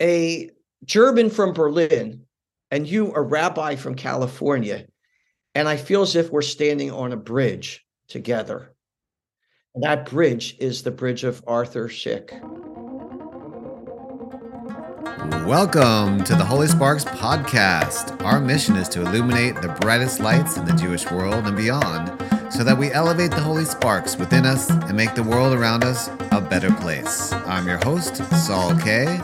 a German from Berlin and you, a rabbi from California, and I feel as if we're standing on a bridge together. And that bridge is the bridge of Arthur Szyk. Welcome to the Holy Sparks podcast. Our mission is to illuminate the brightest lights in the Jewish world and beyond so that we elevate the holy sparks within us and make the world around us a better place. I'm your host, Saul Kay.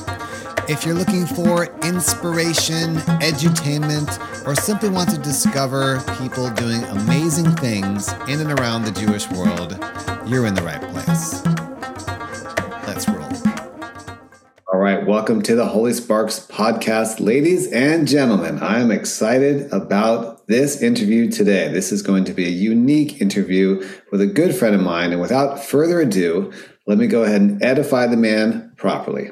If you're looking for inspiration, edutainment, or simply want to discover people doing amazing things in and around the Jewish world, you're in the right place. Let's roll. All right, welcome to the Holy Sparks podcast, ladies and gentlemen. I am excited about this interview today. This is going to be a unique interview with a good friend of mine. And without further ado, let me go ahead and edify the man properly.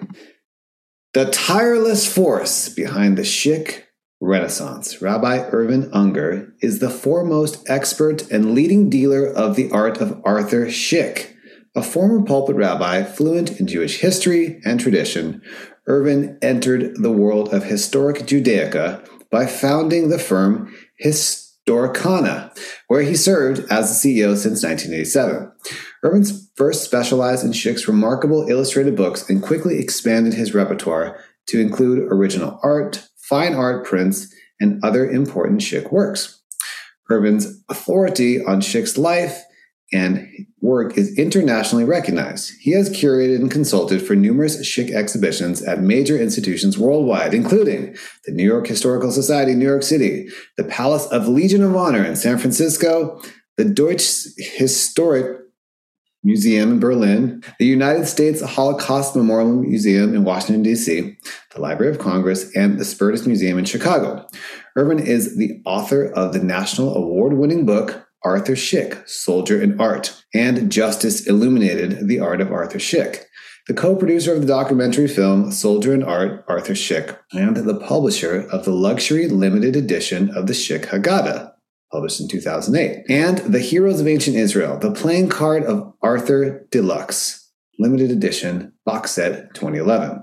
The tireless force behind the Szyk Renaissance, Rabbi Irvin Ungar, is the foremost expert and leading dealer of the art of Arthur Szyk. A former pulpit rabbi fluent in Jewish history and tradition, Irvin entered the world of historic Judaica by founding the firm Historicana, where he served as the CEO since 1987. Irvin's first specialized in Szyk's remarkable illustrated books and quickly expanded his repertoire to include original art, fine art prints, and other important Szyk works. Irvin's authority on Szyk's life and work is internationally recognized. He has curated and consulted for numerous Szyk exhibitions at major institutions worldwide, including the New York Historical Society in New York City, the Palace of Legion of Honor in San Francisco, the Deutsche Historic Museum in Berlin, the United States Holocaust Memorial Museum in Washington, D.C., the Library of Congress, and the Spertus Museum in Chicago. Irvin is the author of the national award winning book, Arthur Szyk, Soldier in Art, and Justice Illuminated, The Art of Arthur Szyk, The co producer of the documentary film Soldier in Art, Arthur Szyk, and the publisher of the luxury limited edition of the Szyk Haggadah, published in 2008, and The Heroes of Ancient Israel, the playing card of Arthur Deluxe, limited edition, box set 2011.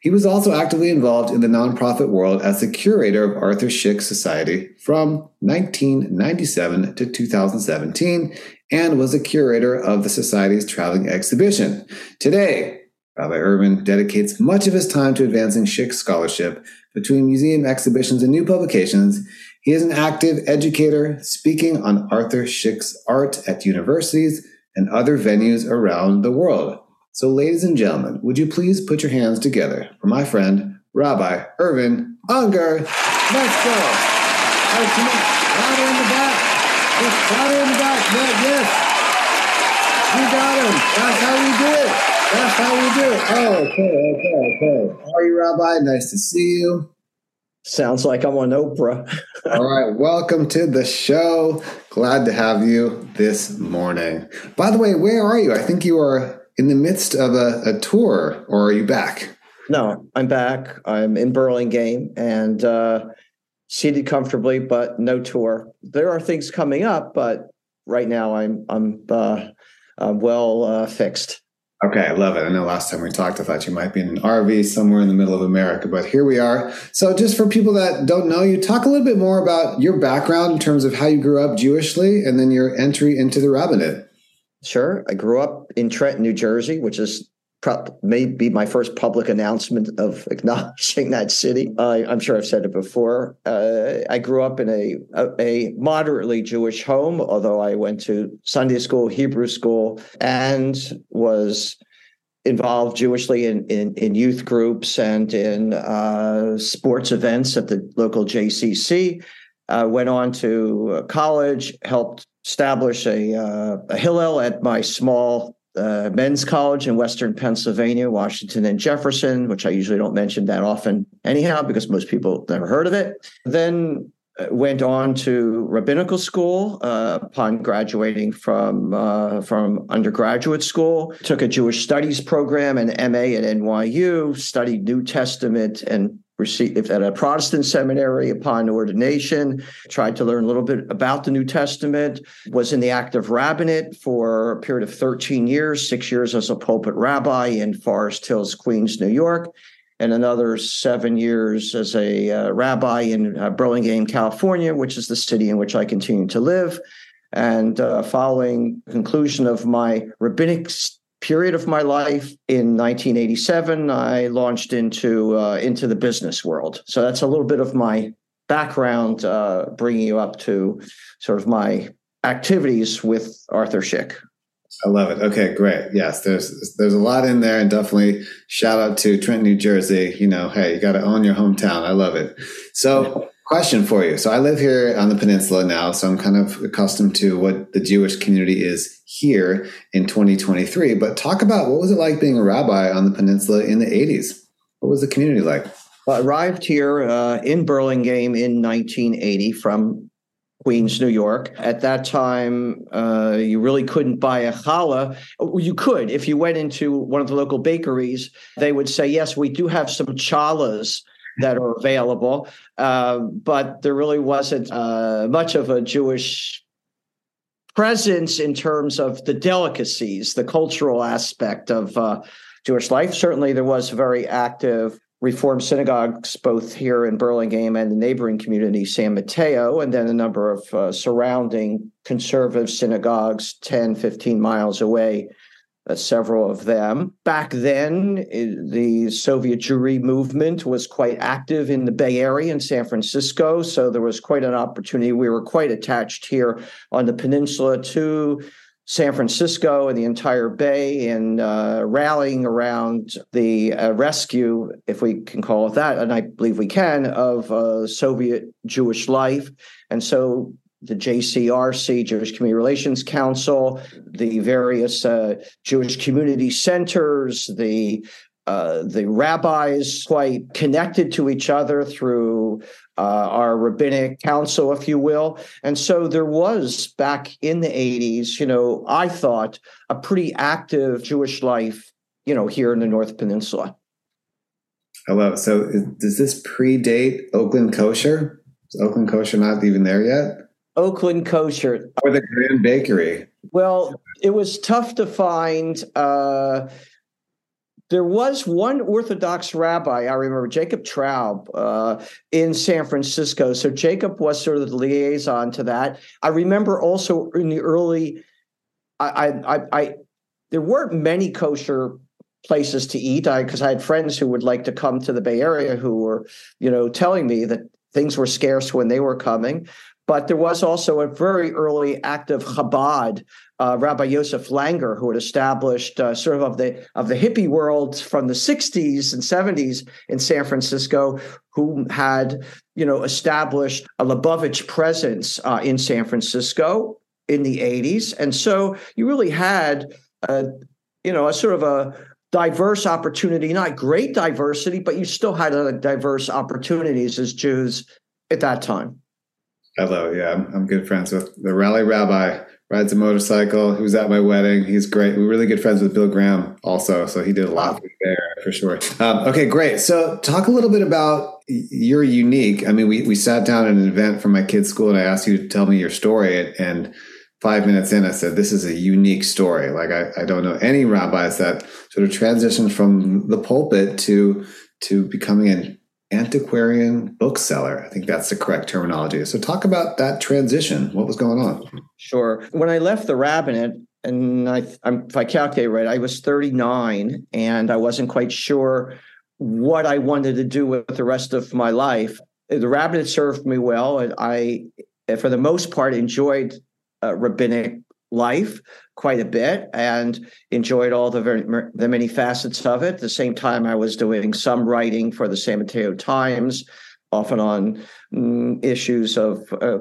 He was also actively involved in the nonprofit world as the curator of Arthur Szyk Society from 1997 to 2017 and was a curator of the Society's traveling exhibition. Today, Rabbi Irvin dedicates much of his time to advancing Szyk scholarship between museum exhibitions and new publications he is an active educator, speaking on Arthur Szyk's art at universities and other venues around the world. So, ladies and gentlemen, would you please put your hands together for my friend, Rabbi Irvin Ungar? Let's go. Louder in the back. Louder in the back. yes. You got him. That's how we do it. That's how we do it. Oh, okay, okay, okay. How are you, Rabbi? Nice to see you. Sounds like I'm on Oprah. All right. Welcome to the show. Glad to have you this morning. By the way, where are you? I think you are in the midst of a, a tour, or are you back? No, I'm back. I'm in Burlingame and uh, seated comfortably, but no tour. There are things coming up, but right now I'm I'm uh, I'm well uh, fixed. Okay, I love it. I know last time we talked, I thought you might be in an RV somewhere in the middle of America, but here we are. So, just for people that don't know you, talk a little bit more about your background in terms of how you grew up Jewishly and then your entry into the rabbinate. Sure. I grew up in Trenton, New Jersey, which is may be my first public announcement of acknowledging that city. Uh, I'm sure I've said it before. Uh, I grew up in a, a, a moderately Jewish home, although I went to Sunday school, Hebrew school, and was involved Jewishly in, in, in youth groups and in uh, sports events at the local JCC. Uh, went on to college, helped establish a, uh, a Hillel at my small uh, men's college in Western Pennsylvania, Washington and Jefferson, which I usually don't mention that often anyhow, because most people never heard of it. Then uh, went on to rabbinical school uh, upon graduating from uh, from undergraduate school. Took a Jewish studies program and MA at NYU. Studied New Testament and received at a Protestant seminary upon ordination, tried to learn a little bit about the New Testament, was in the active rabbinate for a period of 13 years, six years as a pulpit rabbi in Forest Hills, Queens, New York. and another seven years as a uh, rabbi in uh, Burlingame, California, which is the city in which I continue to live. And uh, following conclusion of my rabbinic period of my life in 1987, I launched into uh, into the business world. So that's a little bit of my background, uh, bringing you up to sort of my activities with Arthur Szyk. I love it. Okay, great. Yes, there's there's a lot in there, and definitely shout out to Trent, New Jersey. You know, hey, you got to own your hometown. I love it. So, question for you. So, I live here on the peninsula now, so I'm kind of accustomed to what the Jewish community is here in 2023. But talk about what was it like being a rabbi on the peninsula in the 80s? What was the community like? I arrived here uh, in Burlingame in 1980 from Queens, New York. At that time, uh, you really couldn't buy a challah. You could if you went into one of the local bakeries. They would say, "Yes, we do have some challahs." That are available, uh, but there really wasn't uh, much of a Jewish presence in terms of the delicacies, the cultural aspect of uh, Jewish life. Certainly, there was very active Reform synagogues, both here in Burlingame and the neighboring community, San Mateo, and then a number of uh, surrounding conservative synagogues 10, 15 miles away, uh, several of them. Back then, it, the Soviet Jewry movement was quite active in the Bay Area in San Francisco, so there was quite an opportunity. We were quite attached here on the peninsula to San Francisco and the entire Bay and uh, rallying around the uh, rescue, if we can call it that, and I believe we can, of uh, Soviet Jewish life. And so the JCRC, Jewish Community Relations Council, the various uh, Jewish community centers, the uh, the rabbis quite connected to each other through uh, our rabbinic council, if you will. And so there was back in the 80s, you know, I thought a pretty active Jewish life, you know, here in the North Peninsula. Hello. So is, does this predate Oakland Kosher? Is Oakland Kosher not even there yet? Oakland Kosher. Or the Grand Bakery? Well, it was tough to find. Uh, there was one Orthodox rabbi, I remember, Jacob Traub, uh, in San Francisco. So Jacob was sort of the liaison to that. I remember also in the early, I, I, I there weren't many kosher places to eat. I because I had friends who would like to come to the Bay Area who were, you know, telling me that things were scarce when they were coming. But there was also a very early active Chabad uh, Rabbi Yosef Langer, who had established uh, sort of of the of the hippie world from the '60s and '70s in San Francisco, who had you know established a Lubavitch presence uh, in San Francisco in the '80s, and so you really had a you know a sort of a diverse opportunity, not great diversity, but you still had a diverse opportunities as Jews at that time. Hello, yeah, I'm, I'm good friends with the Rally Rabbi. Rides a motorcycle. Who's at my wedding? He's great. We're really good friends with Bill Graham also, so he did a lot there for sure. Um, okay, great. So talk a little bit about your unique. I mean, we we sat down at an event for my kids' school, and I asked you to tell me your story, and, five minutes in, I said, "This is a unique story. Like I, I don't know any rabbis that sort of transitioned from the pulpit to to becoming an antiquarian bookseller. I think that's the correct terminology. So, talk about that transition. What was going on? Sure. When I left the rabbinate, and I, if I calculate right, I was 39, and I wasn't quite sure what I wanted to do with the rest of my life. The rabbinate served me well, and I, for the most part, enjoyed uh, rabbinic life quite a bit and enjoyed all the very the many facets of it. At the same time, I was doing some writing for the San Mateo Times, often on mm, issues of uh,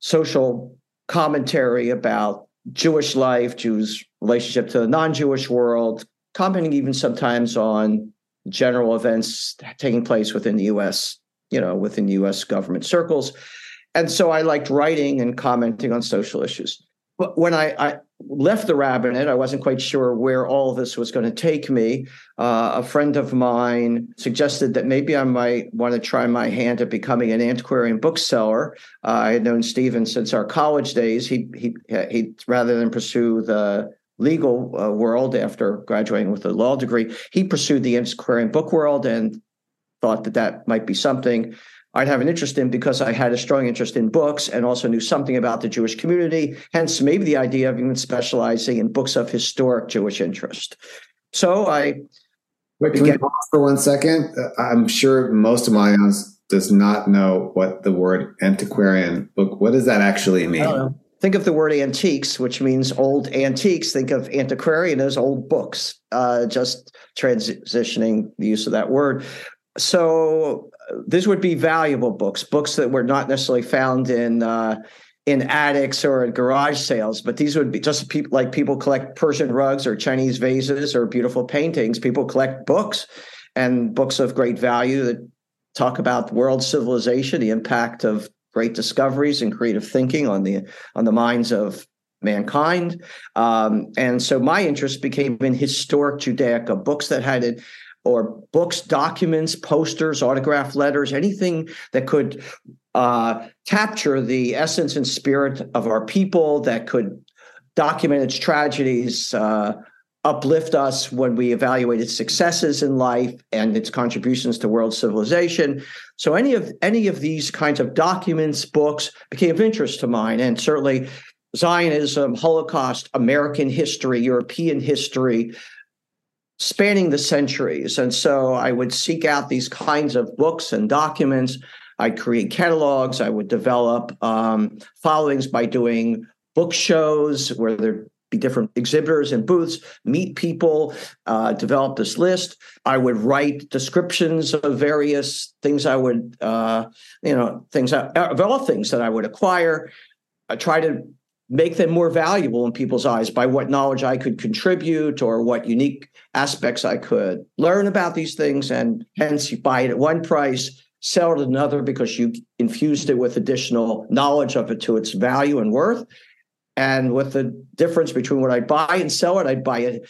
social commentary about Jewish life, Jews' relationship to the non-Jewish world, commenting even sometimes on general events taking place within the U.S. You know, within U.S. government circles. And so I liked writing and commenting on social issues but when I, I, left the rabbinate, I wasn't quite sure where all this was going to take me. Uh, a friend of mine suggested that maybe I might want to try my hand at becoming an antiquarian bookseller. Uh, I had known Stephen since our college days. He he he rather than pursue the legal uh, world after graduating with a law degree, he pursued the antiquarian book world and thought that that might be something I'd have an interest in because I had a strong interest in books and also knew something about the Jewish community. Hence, maybe the idea of even specializing in books of historic Jewish interest. So I. Wait, can began- we pause for one second? I'm sure most of my audience does not know what the word antiquarian book. What does that actually mean? Think of the word antiques, which means old antiques. Think of antiquarian as old books. Uh, just transitioning the use of that word. So these would be valuable books, books that were not necessarily found in uh, in attics or at garage sales, but these would be just like people collect Persian rugs or Chinese vases or beautiful paintings. People collect books and books of great value that talk about world civilization, the impact of great discoveries and creative thinking on the on the minds of mankind. Um, and so my interest became in historic Judaica, books that had it or books, documents, posters, autograph letters, anything that could uh, capture the essence and spirit of our people, that could document its tragedies, uh, uplift us when we evaluate its successes in life and its contributions to world civilization. So any of any of these kinds of documents, books became of interest to mine, and certainly Zionism, Holocaust, American history, European history, spanning the centuries. And so I would seek out these kinds of books and documents. I'd create catalogs. I would develop um, followings by doing book shows where there'd be different exhibitors and booths, meet people, uh, develop this list. I would write descriptions of various things I would, uh, you know, things, of all things that I would acquire. I try to make them more valuable in people's eyes by what knowledge I could contribute or what unique aspects I could learn about these things. And hence, you buy it at one price, sell it at another because you infused it with additional knowledge of it to its value and worth. And with the difference between what I buy and sell it, I'd buy a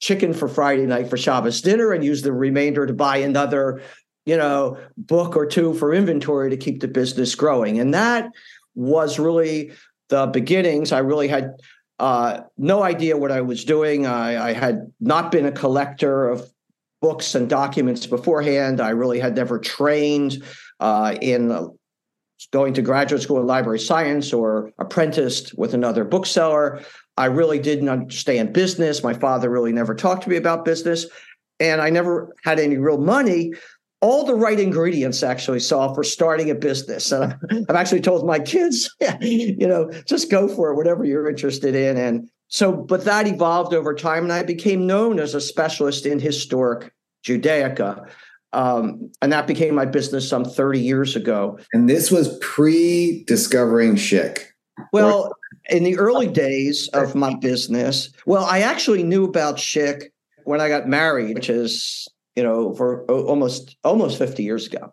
chicken for Friday night for Shabbos dinner and use the remainder to buy another, you know, book or two for inventory to keep the business growing. And that was really the beginnings, I really had uh, no idea what I was doing. I, I, had not been a collector of books and documents beforehand. I really had never trained uh, in going to graduate school in library science or apprenticed with another bookseller. I really didn't understand business. My father really never talked to me about business. And I never had any real money all the right ingredients actually saw for starting a business. And I've actually told my kids, you know, just go for it, whatever you're interested in. And so, but that evolved over time, and I became known as a specialist in historic Judaica. Um, and that became my business some 30 years ago. And this was pre discovering Szyk. Well, in the early days of my business, well, I actually knew about Szyk when I got married, which is you know, for almost almost 50 years ago.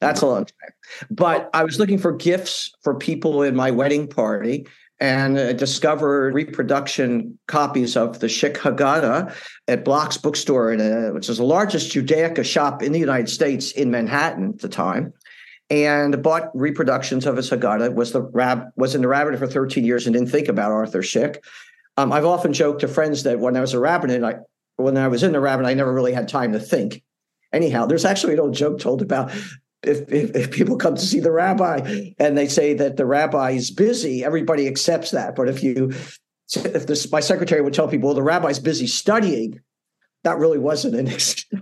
That's a long time. But I was looking for gifts for people in my wedding party and uh, discovered reproduction copies of the Szyk Haggadah at Block's bookstore, a, which is the largest Judaica shop in the United States in Manhattan at the time. And bought reproductions of his Haggadah. Was the rab was in the rabbinate for 13 years and didn't think about Arthur Szyk. Um, I've often joked to friends that when I was a rabbinate, I, when I was in the rabbinate, I never really had time to think. Anyhow, there's actually an old joke told about if, if, if, people come to see the rabbi and they say that the rabbi is busy, everybody accepts that. But if you, if this, my secretary would tell people, well, the rabbi's busy studying, that really wasn't an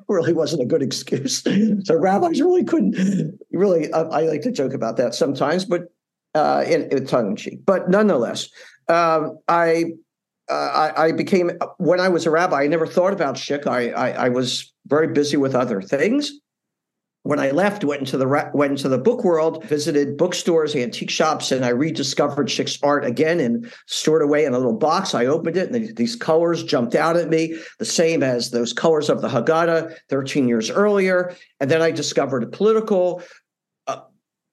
really wasn't a good excuse. so rabbis really couldn't really. I, I like to joke about that sometimes, but uh, in, in tongue in cheek. But nonetheless, um, I uh, I, I, became when I was a rabbi. I never thought about Szyk. I, I, I was very busy with other things. When I left, went into the went into the book world, visited bookstores, antique shops, and I rediscovered Szyk's art again and stored away in a little box. I opened it, and these colors jumped out at me, the same as those colors of the Haggadah 13 years earlier. And then I discovered a political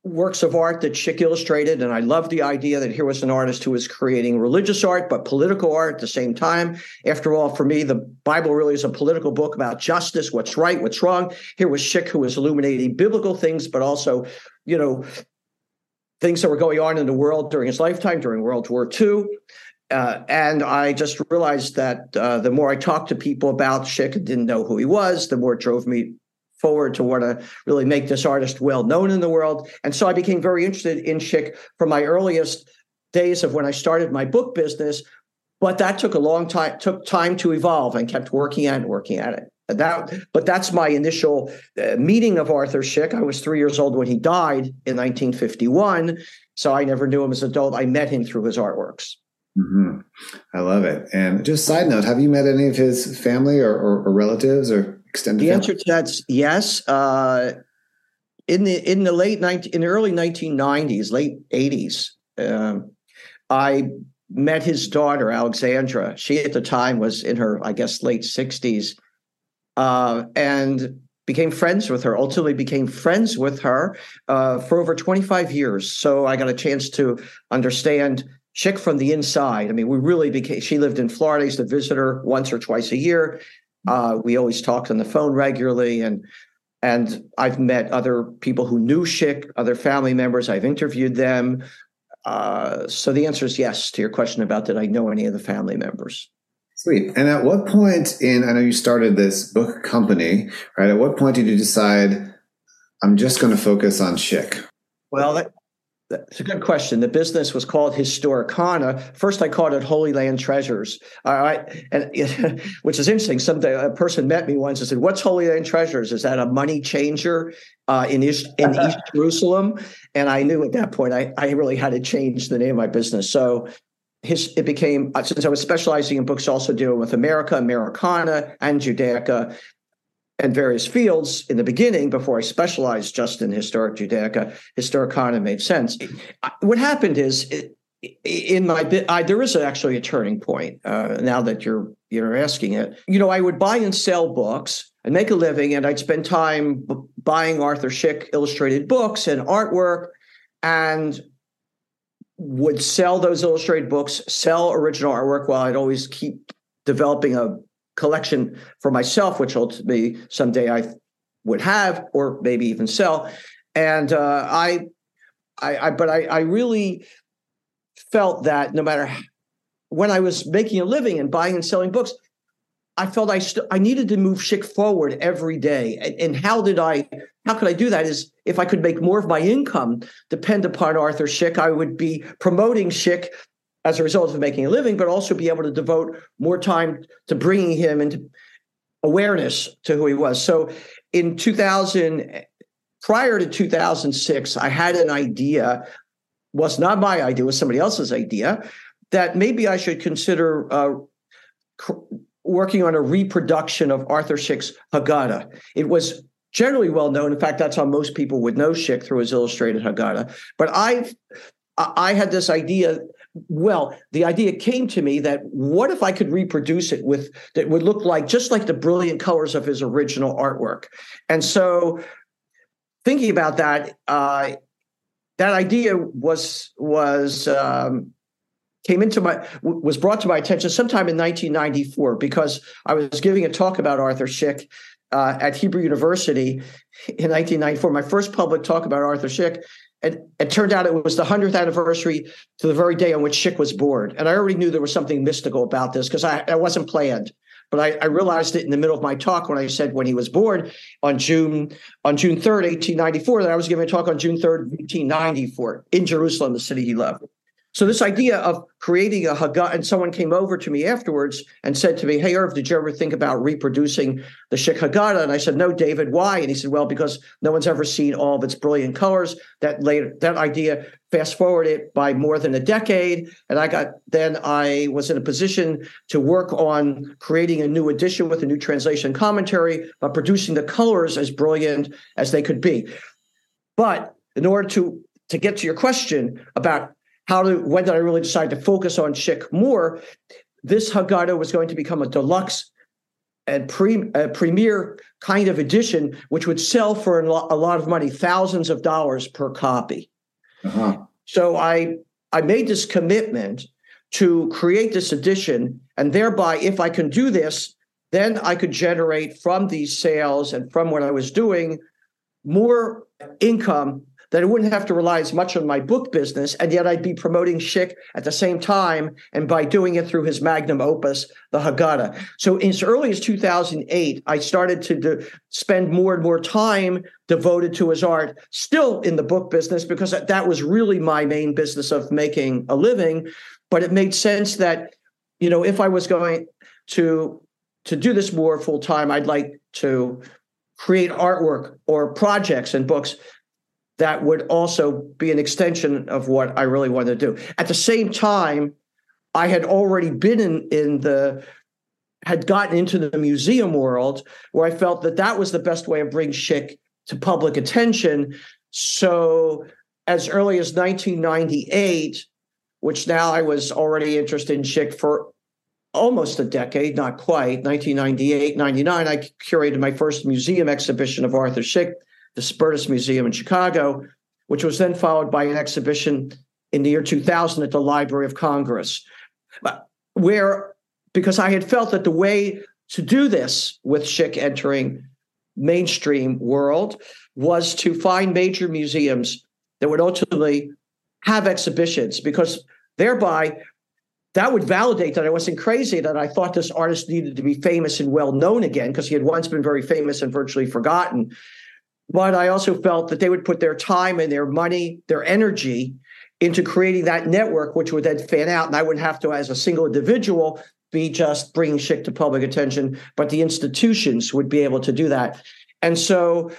works of art that Szyk illustrated. And I love the idea that here was an artist who was creating religious art, but political art at the same time. After all, for me, the Bible really is a political book about justice, what's right, what's wrong. Here was Szyk who was illuminating biblical things, but also, you know, things that were going on in the world during his lifetime, during World War II. Uh, and I just realized that uh, the more I talked to people about Schick and didn't know who he was, the more it drove me forward to want to really make this artist well known in the world. And so I became very interested in Szyk from my earliest days of when I started my book business. But that took a long time, took time to evolve and kept working at it, working at it. That, but that's my initial uh, meeting of Arthur Szyk. I was three years old when he died in 1951, so I never knew him as an adult. I met him through his artworks. Mm-hmm. I love it. And just side note, have you met any of his family or, or, or relatives or extended? The family? answer to that's yes. Uh, in the in the late 19, in the early 1990s, late 80s, um, I met his daughter Alexandra. She at the time was in her, I guess, late 60s, uh, and became friends with her. Ultimately, became friends with her uh, for over 25 years. So I got a chance to understand Szyk from the inside. I mean, we really became. She lived in Florida. I used to visit her once or twice a year. Uh, we always talked on the phone regularly, and and I've met other people who knew Szyk, other family members. I've interviewed them. Uh, so the answer is yes to your question about did I know any of the family members. Sweet. And at what point in I know you started this book company, right? At what point did you decide I'm just going to focus on Szyk? Well, that, that's a good question. The business was called Historicana. First, I called it Holy Land Treasures. All right, and which is interesting. Some a person met me once and said, "What's Holy Land Treasures? Is that a money changer uh, in East in East Jerusalem?" And I knew at that point I I really had to change the name of my business. So his it became uh, since I was specializing in books, also dealing with America, Americana, and Judaica and various fields in the beginning before I specialized just in historic Judaica, Historicana made sense. What happened is in my there is actually a turning point uh, now that you're you're asking it. You know, I would buy and sell books and make a living, and I'd spend time b- buying Arthur Szyk illustrated books and artwork, and would sell those illustrated books, sell original artwork while I'd always keep developing a collection for myself, which ultimately someday I would have or maybe even sell. And uh, I, I, I, but I, I really felt that no matter when I was making a living and buying and selling books, I felt I st- I needed to move Szyk forward every day. And, and, how did I? How could I do that? Is if I could make more of my income depend upon Arthur Szyk, I would be promoting Szyk as a result of making a living, but also be able to devote more time to bringing him into awareness to who he was. So in 2000, prior to 2006, I had an idea, was not my idea, was somebody else's idea, that maybe I should consider uh, working on a reproduction of Arthur Szyk's Haggadah. It was generally well known. In fact, that's how most people would know Szyk through his illustrated Haggadah. But I, I had this idea well, the idea came to me that what if I could reproduce it with that would look like just like the brilliant colors of his original artwork? And so, thinking about that, uh, that idea was was um, came into my was brought to my attention sometime in 1994 because I was giving a talk about Arthur Szyk uh, at Hebrew University in 1994. My first public talk about Arthur Szyk, and it turned out it was the 100th anniversary to the very day on which Szyk was born. And I already knew there was something mystical about this because I, wasn't planned. But I, I, realized it in the middle of my talk when I said when he was born on June on June 3rd, 1894, that I was giving a talk on June 3rd, 1894 in Jerusalem, the city he loved. So this idea of creating a Haggadah, and someone came over to me afterwards and said to me, "Hey, Irv, did you ever think about reproducing the Szyk Haggadah?" And I said, "No, David. Why?" And he said, "Well, because no one's ever seen all of its brilliant colors. That later, that idea fast forwarded by more than a decade, and I got then I was in a position to work on creating a new edition with a new translation commentary, but producing the colors as brilliant as they could be. But in order to to get to your question about how to when did I really decide to focus on Szyk more? This Haggadah was going to become a deluxe and pre, a premier kind of edition, which would sell for a lot of money, thousands of dollars per copy. Uh-huh. So I I made this commitment to create this edition, and thereby, if I can do this, then I could generate from these sales and from what I was doing more income that I wouldn't have to rely as much on my book business, and yet I'd be promoting Szyk at the same time, and by doing it through his magnum opus, the Haggadah. So as early as 2008, I started to spend more and more time devoted to his art, still in the book business, because that was really my main business of making a living. But it made sense that, you know, if I was going to to do this more full time, I'd like to create artwork or projects and books that would also be an extension of what I really wanted to do. At the same time, I had already been in, in the had gotten into the museum world where I felt that that was the best way of bringing Szyk to public attention. So as early as 1998, which now I was already interested in Szyk for almost a decade, not quite, 1998, 99, I curated my first museum exhibition of Arthur Szyk, the Spertus Museum in Chicago, which was then followed by an exhibition in the year 2000 at the Library of Congress, uh, where, because I had felt that the way to do this with Szyk entering mainstream world was to find major museums that would ultimately have exhibitions because thereby that would validate that I wasn't crazy, that I thought this artist needed to be famous and well known again, because he had once been very famous and virtually forgotten. But I also felt that they would put their time and their money, their energy into creating that network, which would then fan out. And I wouldn't have to, as a single individual, be just bringing Szyk to public attention, but the institutions would be able to do that. And so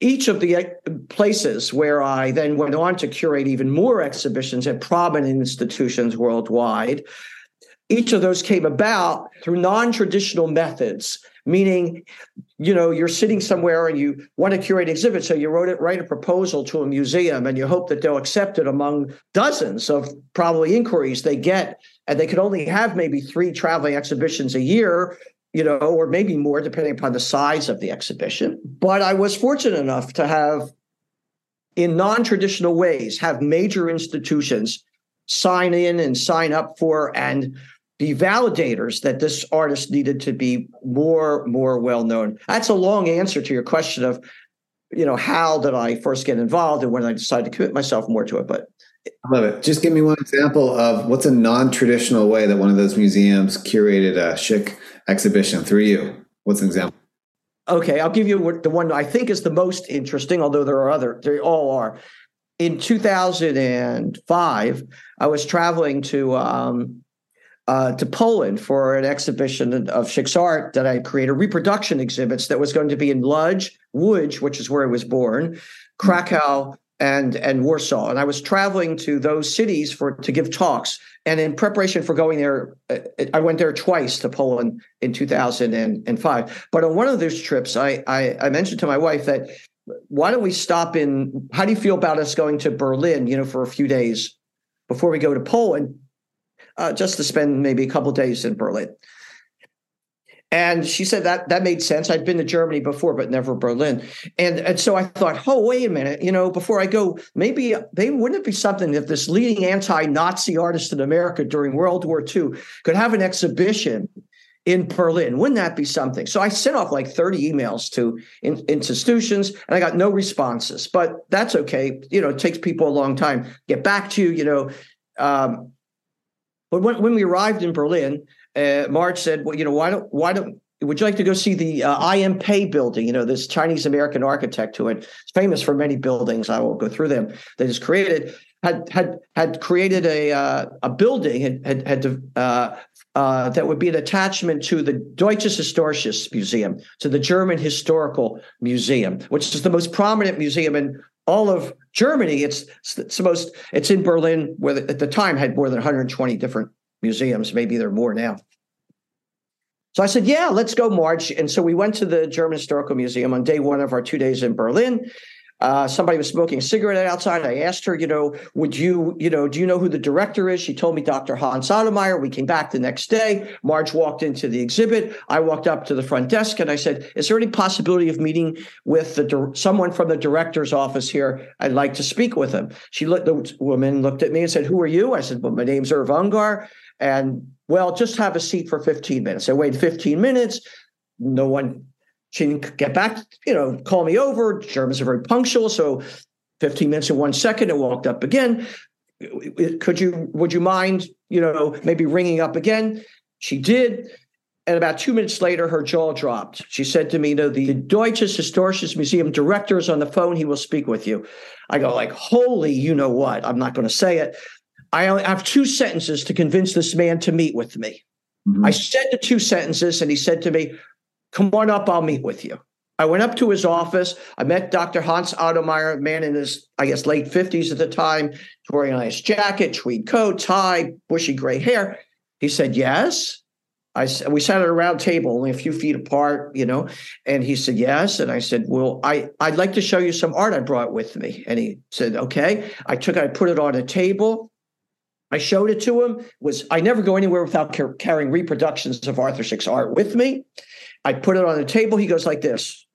each of the uh, places where I then went on to curate even more exhibitions at prominent institutions worldwide, each of those came about through non-traditional methods meaning you know you're sitting somewhere and you want to curate exhibit so you wrote it write a proposal to a museum and you hope that they'll accept it among dozens of probably inquiries they get and they could only have maybe three traveling exhibitions a year you know, or maybe more depending upon the size of the exhibition. But I was fortunate enough to have, in non traditional ways, have major institutions sign in and sign up for and be validators that this artist needed to be more more well known. That's a long answer to your question of, you know, how did I first get involved and when I decided to commit myself more to it. But I love it. Just give me one example of what's a non-traditional way that one of those museums curated a Szyk exhibition through you. What's an example? Okay, I'll give you the one I think is the most interesting, although there are other, they all are. In 2005, I was traveling to um, uh, to Poland for an exhibition of Szyk's art that I created, reproduction exhibits that was going to be in Lodz, Łódź, which is where I was born, Krakow, and and Warsaw. And I was traveling to those cities for to give talks. And in preparation for going there, uh, I went there twice to Poland in 2005. But on one of those trips, I, I, I mentioned to my wife that why don't we stop in? How do you feel about us going to Berlin? You know, for a few days before we go to Poland, uh, just to spend maybe a couple days in Berlin. And she said that that made sense. I'd been to Germany before, but never Berlin. And, and so I thought, oh, wait a minute, you know, before I go, maybe, maybe wouldn't it be something if this leading anti-Nazi artist in America during World War II could have an exhibition in Berlin? Wouldn't that be something? So I sent off like 30 emails to in, institutions and I got no responses, but that's okay. You know, it takes people a long time get back to you, you know. Um, but when, when we arrived in Berlin, uh, Marge said, "Well, you know, why don't why don't would you like to go see the uh, I.M. Pei building? You know, this Chinese American architect who who is famous for many buildings. I won't go through them. That has created had had had created a uh, a building had had, had uh, uh, that would be an attachment to the Deutsches Historisches Museum, to the German Historical Museum, which is the most prominent museum in all of Germany. It's it's the most. It's in Berlin, where at the time had more than 120 different museums. Maybe there are more now. So I said, yeah, let's go March. And so we went to the German Historical Museum on day one of our two days in Berlin. Uh, somebody was smoking a cigarette outside. I asked her, you know, would you, you know, do you know who the director is? She told me Dr. Hans Ottomeyer. We came back the next day. Marge walked into the exhibit. I walked up to the front desk and I said, is there any possibility of meeting with the someone from the director's office here? I'd like to speak with him. She looked, the woman looked at me and said, who are you? I said, well, my name's Irv Ungar. And well, just have a seat for 15 minutes. I waited 15 minutes. No one, she didn't get back, you know, call me over. Germans are very punctual. So 15 minutes and one second, it walked up again. Could you, would you mind, you know, maybe ringing up again? She did. And about two minutes later, her jaw dropped. She said to me, "No, the Deutsches Historisches Museum director is on the phone. He will speak with you." I go like, "Holy, you know what? I'm not going to say it. I only have two sentences to convince this man to meet with me." Mm-hmm. I said the two sentences, and he said to me, "Come on up. I'll meet with you." I went up to his office. I met Dr. Hans Ottomeyer, a man in his, I guess, late 50s at the time, wearing a nice jacket, tweed coat, tie, bushy gray hair. He said, Yes. I we sat at a round table, only a few feet apart, you know. And he said yes, and I said, "Well, I I'd like to show you some art I brought with me." And he said, "Okay." I took, I put it on a table. I showed it to him. Was I never go anywhere without car- carrying reproductions of Arthur Szyk art with me? I put it on the table. He goes like this,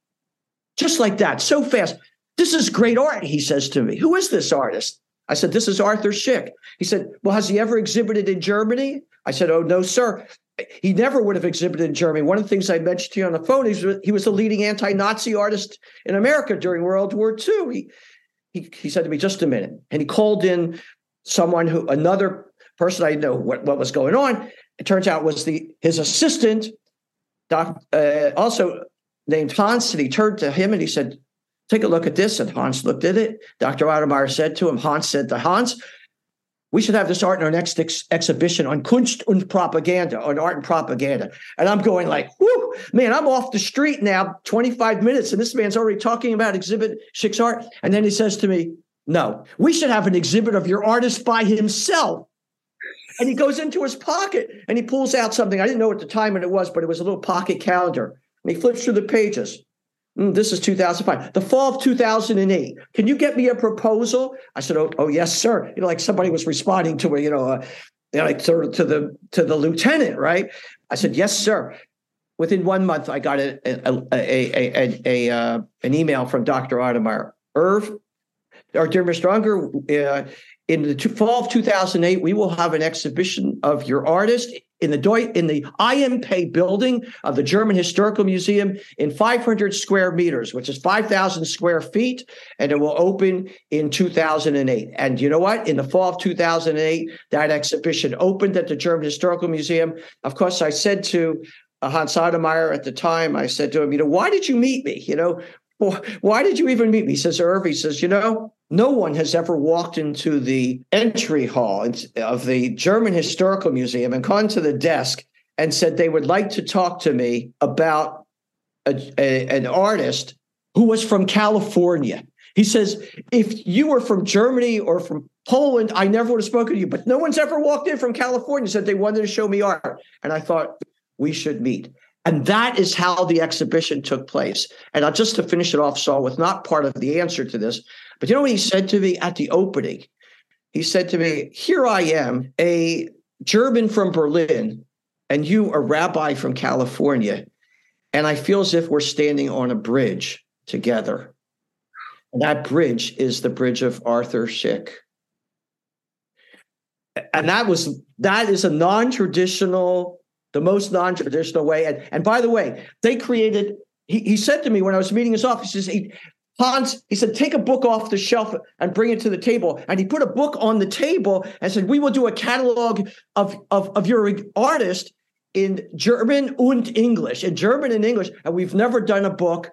just like that, so fast. This is great art, he says to me. Who is this artist? I said, This is Arthur Szyk. He said, Well, has he ever exhibited in Germany? I said, Oh, no, sir he never would have exhibited in Germany. One of the things I mentioned to you on the phone is he was the leading anti-Nazi artist in America during World War II. He, he, he said to me, just a minute. And he called in someone who, another person I know what, what was going on. It turns out was the his assistant, doc, uh, also named Hans. And he turned to him and he said, take a look at this. And Hans looked at it. Dr. Ottomeyer said to him, Hans said to Hans, we should have this art in our next ex- exhibition on Kunst und Propaganda, on art and propaganda. And I'm going like, whoo, man, I'm off the street now, 25 minutes, and this man's already talking about exhibit six art. And then he says to me, no, we should have an exhibit of your artist by himself. And he goes into his pocket and he pulls out something. I didn't know at the time what it was, but it was a little pocket calendar. And he flips through the pages. Mm, this is 2005. The fall of 2008. Can you get me a proposal? I said, "Oh, oh yes, sir." You know, like somebody was responding to a, you know, a, you know, like to, to the to the lieutenant, right? I said, "Yes, sir." Within one month, I got a a a a, a, uh, an email from Dr. Ottomeyer. Irv, or dear Mr. Ungar, uh, in the fall of 2008, we will have an exhibition of your artist in the Deu- in the I.M. Pei building of the German Historical Museum in 500 square meters, which is 5,000 square feet, and it will open in 2008. And you know what? In the fall of 2008, that exhibition opened at the German Historical Museum. Of course, I said to uh, Hans Ottomeyer at the time, I said to him, you know, why did you meet me? You know, why did you even meet me? He says, Irv, he says, you know, no one has ever walked into the entry hall of the German Historical Museum and gone to the desk and said they would like to talk to me about a, a, an artist who was from California. He says, if you were from Germany or from Poland, I never would have spoken to you. But no one's ever walked in from California and said they wanted to show me art. And I thought we should meet. And that is how the exhibition took place. And just to finish it off, Saul, with not part of the answer to this, but you know what he said to me at the opening? He said to me, Here I am, a German from Berlin, and you, a rabbi from California. And I feel as if we're standing on a bridge together. And that bridge is the bridge of Arthur Szyk. And that was that is a non-traditional the most non-traditional way. And, and by the way, they created, he, he said to me when I was meeting his office, he, says, Hans, he said, take a book off the shelf and bring it to the table. And he put a book on the table and said, we will do a catalog of, of, of your artist in German and English, in German and English. And we've never done a book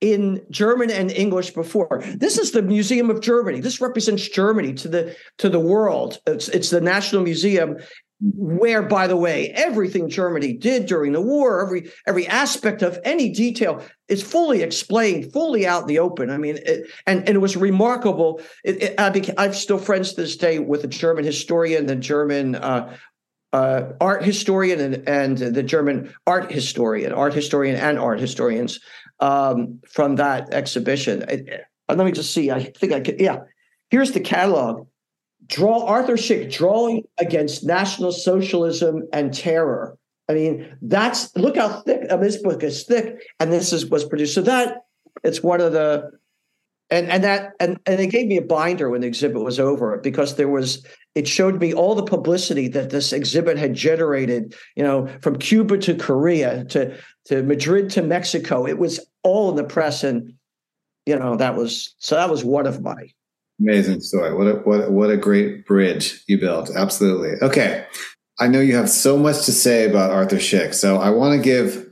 in German and English before. This is the Museum of Germany. This represents Germany to the to the world. It's, it's the National Museum, where by the way everything germany did during the war every every aspect of any detail is fully explained fully out in the open. I mean it, and, and it was remarkable. It, it, I became, i'm still friends to this day with the german historian the german uh, uh, art historian and, and the german art historian art historian and art historians um, from that exhibition. Let me just see. I think i could yeah. Here's the catalog draw Arthur Szyk drawing against National Socialism and terror. I mean, that's look how thick I mean, this book is thick, and this is was produced. So that it's one of the and and that and and they gave me a binder when the exhibit was over because there was it showed me all the publicity that this exhibit had generated you know from cuba to korea to to madrid to mexico it was all in the press and you know, that was so that was one of my amazing story. What a what what a great bridge you built. Absolutely. Okay. I know you have so much to say about Arthur Szyk, so I want to give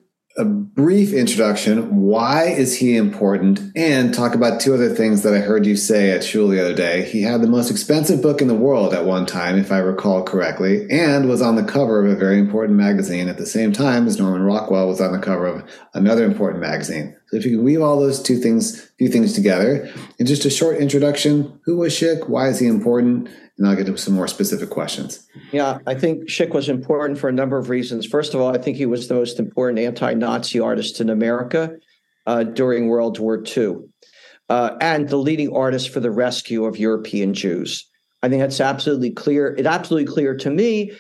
brief introduction. Why is he important? And talk about two other things that I heard you say at Shul the other day. He had the most expensive book in the world at one time, if I recall correctly, and was on the cover of a very important magazine at the same time as Norman Rockwell was on the cover of another important magazine. So if you can weave all those two things, few things together, in just a short introduction, who was Szyk? Why is he important? And I'll get to some more specific questions. Yeah, I think Szyk was important for a number of reasons. First of all, I think he was the most important anti-Nazi artist in America uh, during World War II, uh, and the leading artist for the rescue of European Jews. I think that's absolutely clear. It's absolutely clear to me.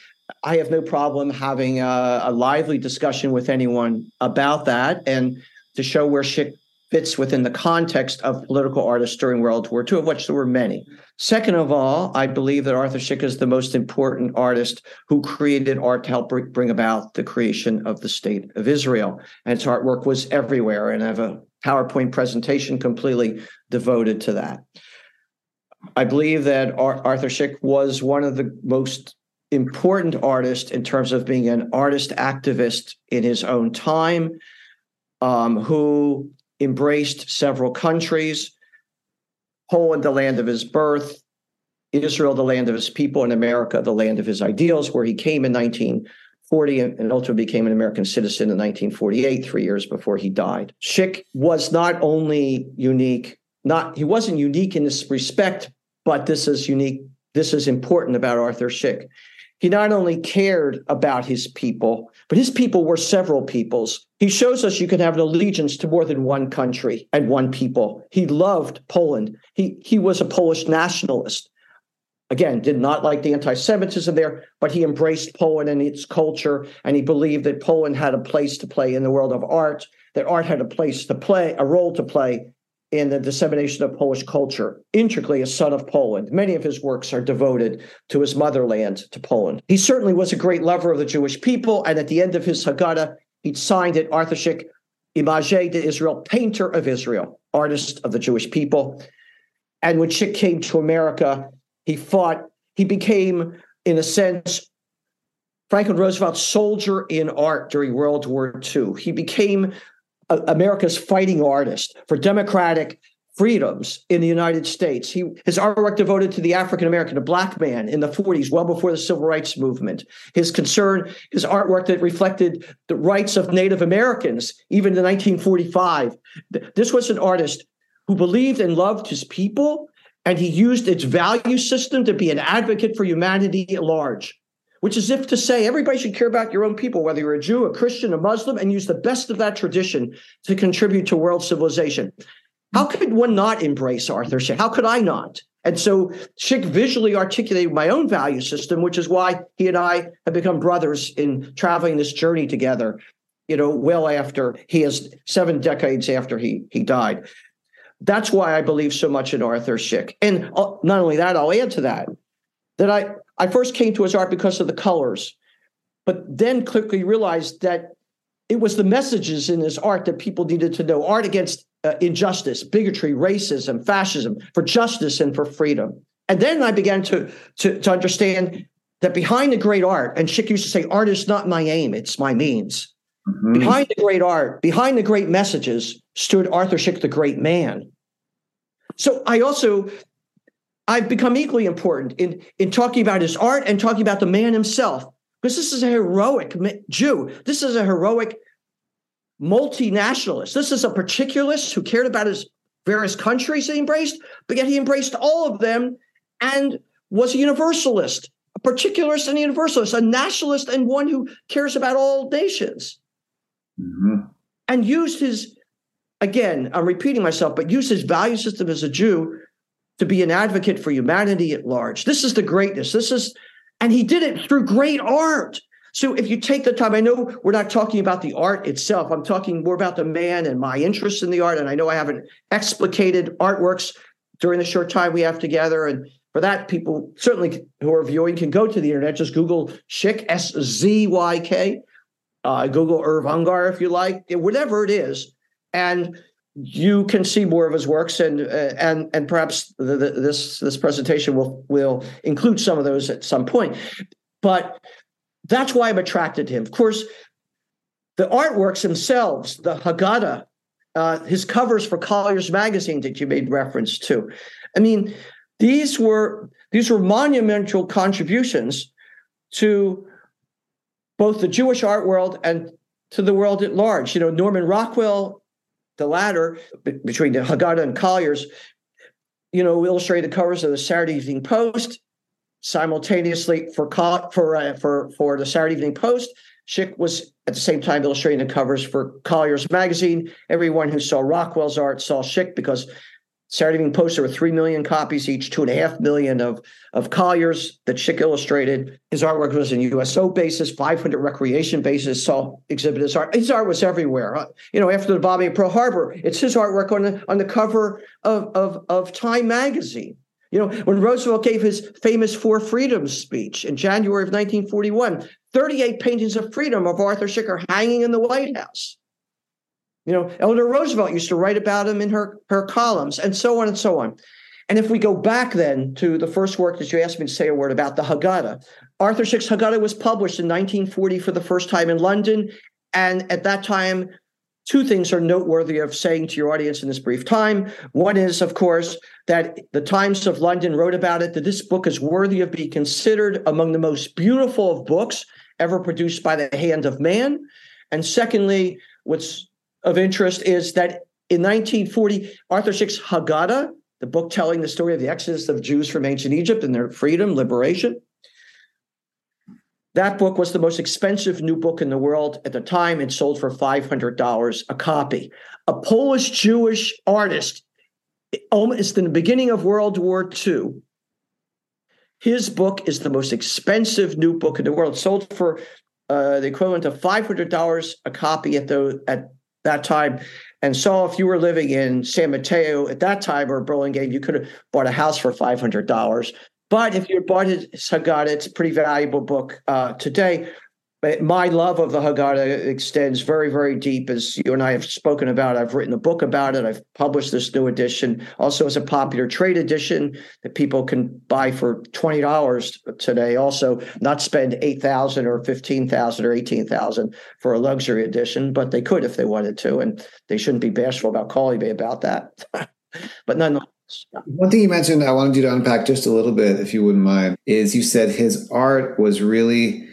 I have no problem having a, a lively discussion with anyone about that and to show where Szyk fits within the context of political artists during World War II, of which there were many. Second of all, I believe that Arthur Szyk is the most important artist who created art to help bring about the creation of the state of Israel. And his artwork was everywhere. And I have a PowerPoint presentation completely devoted to that. I believe that Arthur Szyk was one of the most important artists in terms of being an artist activist in his own time, um, who embraced several countries Poland, the land of his birth, Israel, the land of his people, and America, the land of his ideals, where he came in 1940 and ultimately became an American citizen in 1948, three years before he died. Szyk was not only unique, not he wasn't unique in this respect, but this is unique. This is important about Arthur Szyk. He not only cared about his people, but his people were several peoples. He shows us you can have an allegiance to more than one country and one people. He loved Poland. He, he was a Polish nationalist. Again, did not like the anti Semitism there, but he embraced Poland and its culture. And he believed that Poland had a place to play in the world of art, that art had a place to play, a role to play in the dissemination of Polish culture, intricately a son of Poland. Many of his works are devoted to his motherland, to Poland. He certainly was a great lover of the Jewish people, and at the end of his Haggadah, he signed it Arthur Szyk, Image de Israel, painter of Israel, artist of the Jewish people. And when Szyk came to America, he fought, he became, in a sense, Franklin Roosevelt's soldier in art during World War II. He became America's fighting artist for democratic freedoms in the United States. He his artwork devoted to the African American, a black man in the 40s, well before the civil rights movement. His concern, his artwork that reflected the rights of Native Americans, even in 1945. This was an artist who believed and loved his people, and he used its value system to be an advocate for humanity at large which is if to say everybody should care about your own people, whether you're a Jew, a Christian, a Muslim, and use the best of that tradition to contribute to world civilization. How could one not embrace Arthur Szyk? How could I not? And so Szyk visually articulated my own value system, which is why he and I have become brothers in traveling this journey together, you know, well after he has seven decades after he he died. That's why I believe so much in Arthur Szyk. And uh, not only that, I'll add to that that I I first came to his art because of the colors, but then quickly realized that it was the messages in his art that people needed to know art against uh, injustice, bigotry, racism, fascism, for justice and for freedom. And then I began to, to, to understand that behind the great art, and Szyk used to say, art is not my aim, it's my means. Mm-hmm. Behind the great art, behind the great messages, stood Arthur Szyk, the great man. So I also I've become equally important in, in talking about his art and talking about the man himself, because this is a heroic Jew. This is a heroic multinationalist. This is a particularist who cared about his various countries he embraced, but yet he embraced all of them and was a universalist, a particularist and a universalist, a nationalist and one who cares about all nations. Mm-hmm. And used his, again, I'm repeating myself, but used his value system as a Jew to be an advocate for humanity at large. This is the greatness. This is, and he did it through great art. So if you take the time, I know we're not talking about the art itself. I'm talking more about the man and my interest in the art. And I know I haven't explicated artworks during the short time we have together. And for that, people certainly who are viewing can go to the internet, just Google Szyk, S Z Y K, uh, Google Irv Ungar if you like, whatever it is. And you can see more of his works, and uh, and and perhaps the, the, this this presentation will will include some of those at some point. But that's why I'm attracted to him. Of course, the artworks themselves, the Haggadah, uh, his covers for Collier's magazine that you made reference to. I mean, these were these were monumental contributions to both the Jewish art world and to the world at large. You know, Norman Rockwell, the latter, b- between the Haggadah and Collier's, you know, illustrated the covers of the Saturday Evening Post simultaneously for for uh, for for the Saturday Evening Post. Szyk was at the same time illustrating the covers for Collier's magazine. Everyone who saw Rockwell's art saw Szyk because Saturday Evening Post, there were 3 million copies each, two and a half million of, of Collier's that Szyk illustrated. His artwork was in USO basis, 500 recreation bases, saw exhibit his art. His art was everywhere. Uh, you know, after the bombing of Pearl Harbor, it's his artwork on the, on the cover of, of, of Time magazine. You know, when Roosevelt gave his famous Four Freedoms speech in January of 1941, 38 paintings of freedom of Arthur Szyk are hanging in the White House. You know, Eleanor Roosevelt used to write about him in her, her columns, and so on and so on. And if we go back then to the first work that you asked me to say a word about, the Haggadah, Arthur Szyk's Haggadah was published in 1940 for the first time in London. And at that time, two things are noteworthy of saying to your audience in this brief time. One is, of course, that the Times of London wrote about it, that this book is worthy of being considered among the most beautiful of books ever produced by the hand of man. And secondly, what's of interest is that in 1940, Arthur Szyk's Haggadah, the book telling the story of the exodus of Jews from ancient Egypt and their freedom, liberation, that book was the most expensive new book in the world at the time. It sold for $500 a copy. A Polish Jewish artist, almost in the beginning of World War II, his book is the most expensive new book in the world. Sold for uh, the equivalent of $500 a copy at the at that time. And so if you were living in San Mateo at that time or Burlingame, you could have bought a house for $500. But if you bought it, Haggadah, it's a pretty valuable book uh, today my love of the Haggadah extends very, very deep, as you and I have spoken about. I've written a book about it. I've published this new edition, also as a popular trade edition that people can buy for twenty dollars today. Also, not spend eight thousand or fifteen thousand or eighteen thousand for a luxury edition, but they could if they wanted to, and they shouldn't be bashful about calling me about that. but nonetheless. One thing you mentioned, I wanted you to unpack just a little bit, if you wouldn't mind, is you said his art was really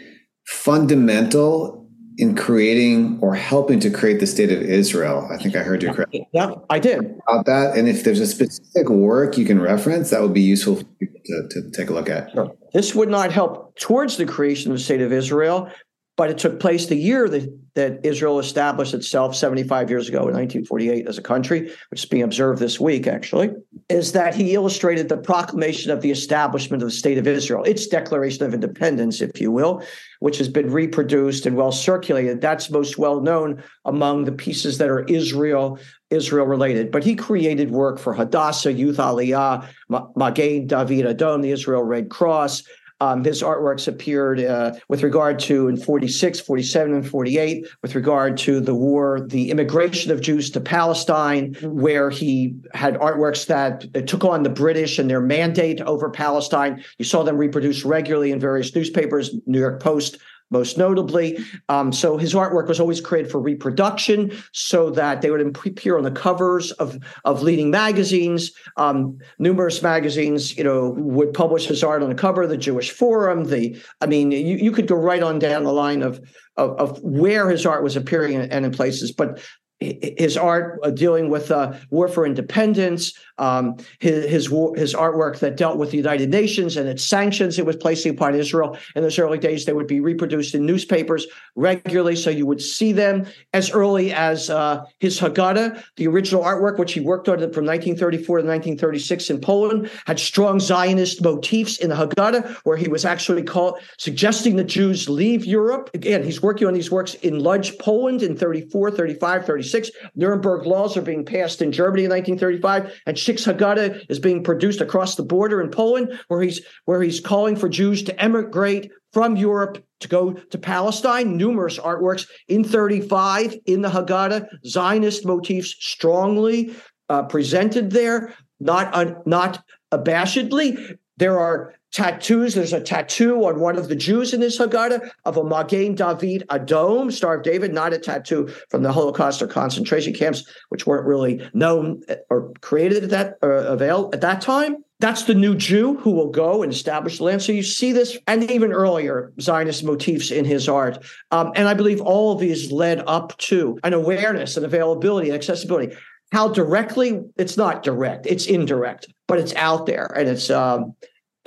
fundamental in creating or helping to create the state of Israel. I think I heard you correctly. Yeah, I did. About that. And if there's a specific work you can reference, that would be useful for people to, to take a look at. Sure. This would not help towards the creation of the state of Israel, but it took place the year that, that Israel established itself 75 years ago in 1948 as a country, which is being observed this week, actually, is that he illustrated the proclamation of the establishment of the state of Israel, its declaration of independence, if you will, which has been reproduced and well circulated. That's most well known among the pieces that are Israel Israel related. But he created work for Hadassah, Youth Aliyah, Magen David Adom, the Israel Red Cross, um, his artworks appeared uh, with regard to in 46, 47, and 48, with regard to the war, the immigration of Jews to Palestine, where he had artworks that took on the British and their mandate over Palestine. You saw them reproduced regularly in various newspapers, New York Post, most notably. Um, so his artwork was always created for reproduction so that they would appear on the covers of, of leading magazines. Um, numerous magazines, you know, would publish his art on the cover, the Jewish Forum, the, I mean, you, you could go right on down the line of, of, of where his art was appearing and in places. But his art uh, dealing with uh, war for independence, um, his his, his artwork that dealt with the United Nations and its sanctions it was placing upon Israel in those early days. They would be reproduced in newspapers regularly, so you would see them as early as uh, his Haggadah, the original artwork which he worked on from 1934 to 1936 in Poland, had strong Zionist motifs in the Haggadah, where he was actually called suggesting the Jews leave Europe. Again, he's working on these works in Lodz, Poland in 34, 35, 36 1936. Nuremberg laws are being passed in Germany in 1935, and Szyk's Haggadah is being produced across the border in Poland, where he's where he's calling for Jews to emigrate from Europe to go to Palestine. Numerous artworks in 35 in the Haggadah, Zionist motifs strongly uh, presented there, not un, not abashedly. There are tattoos. There's a tattoo on one of the Jews in this Haggadah of a Magen David Adom, Star of David, not a tattoo from the Holocaust or concentration camps, which weren't really known or created at that or avail at that time. That's the new Jew who will go and establish the land. So you see this, and even earlier Zionist motifs in his art. Um, and I believe all of these led up to an awareness and availability and accessibility. How directly? It's not direct. It's indirect, but it's out there and it's um,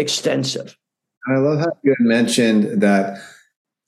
extensive. I love how you mentioned that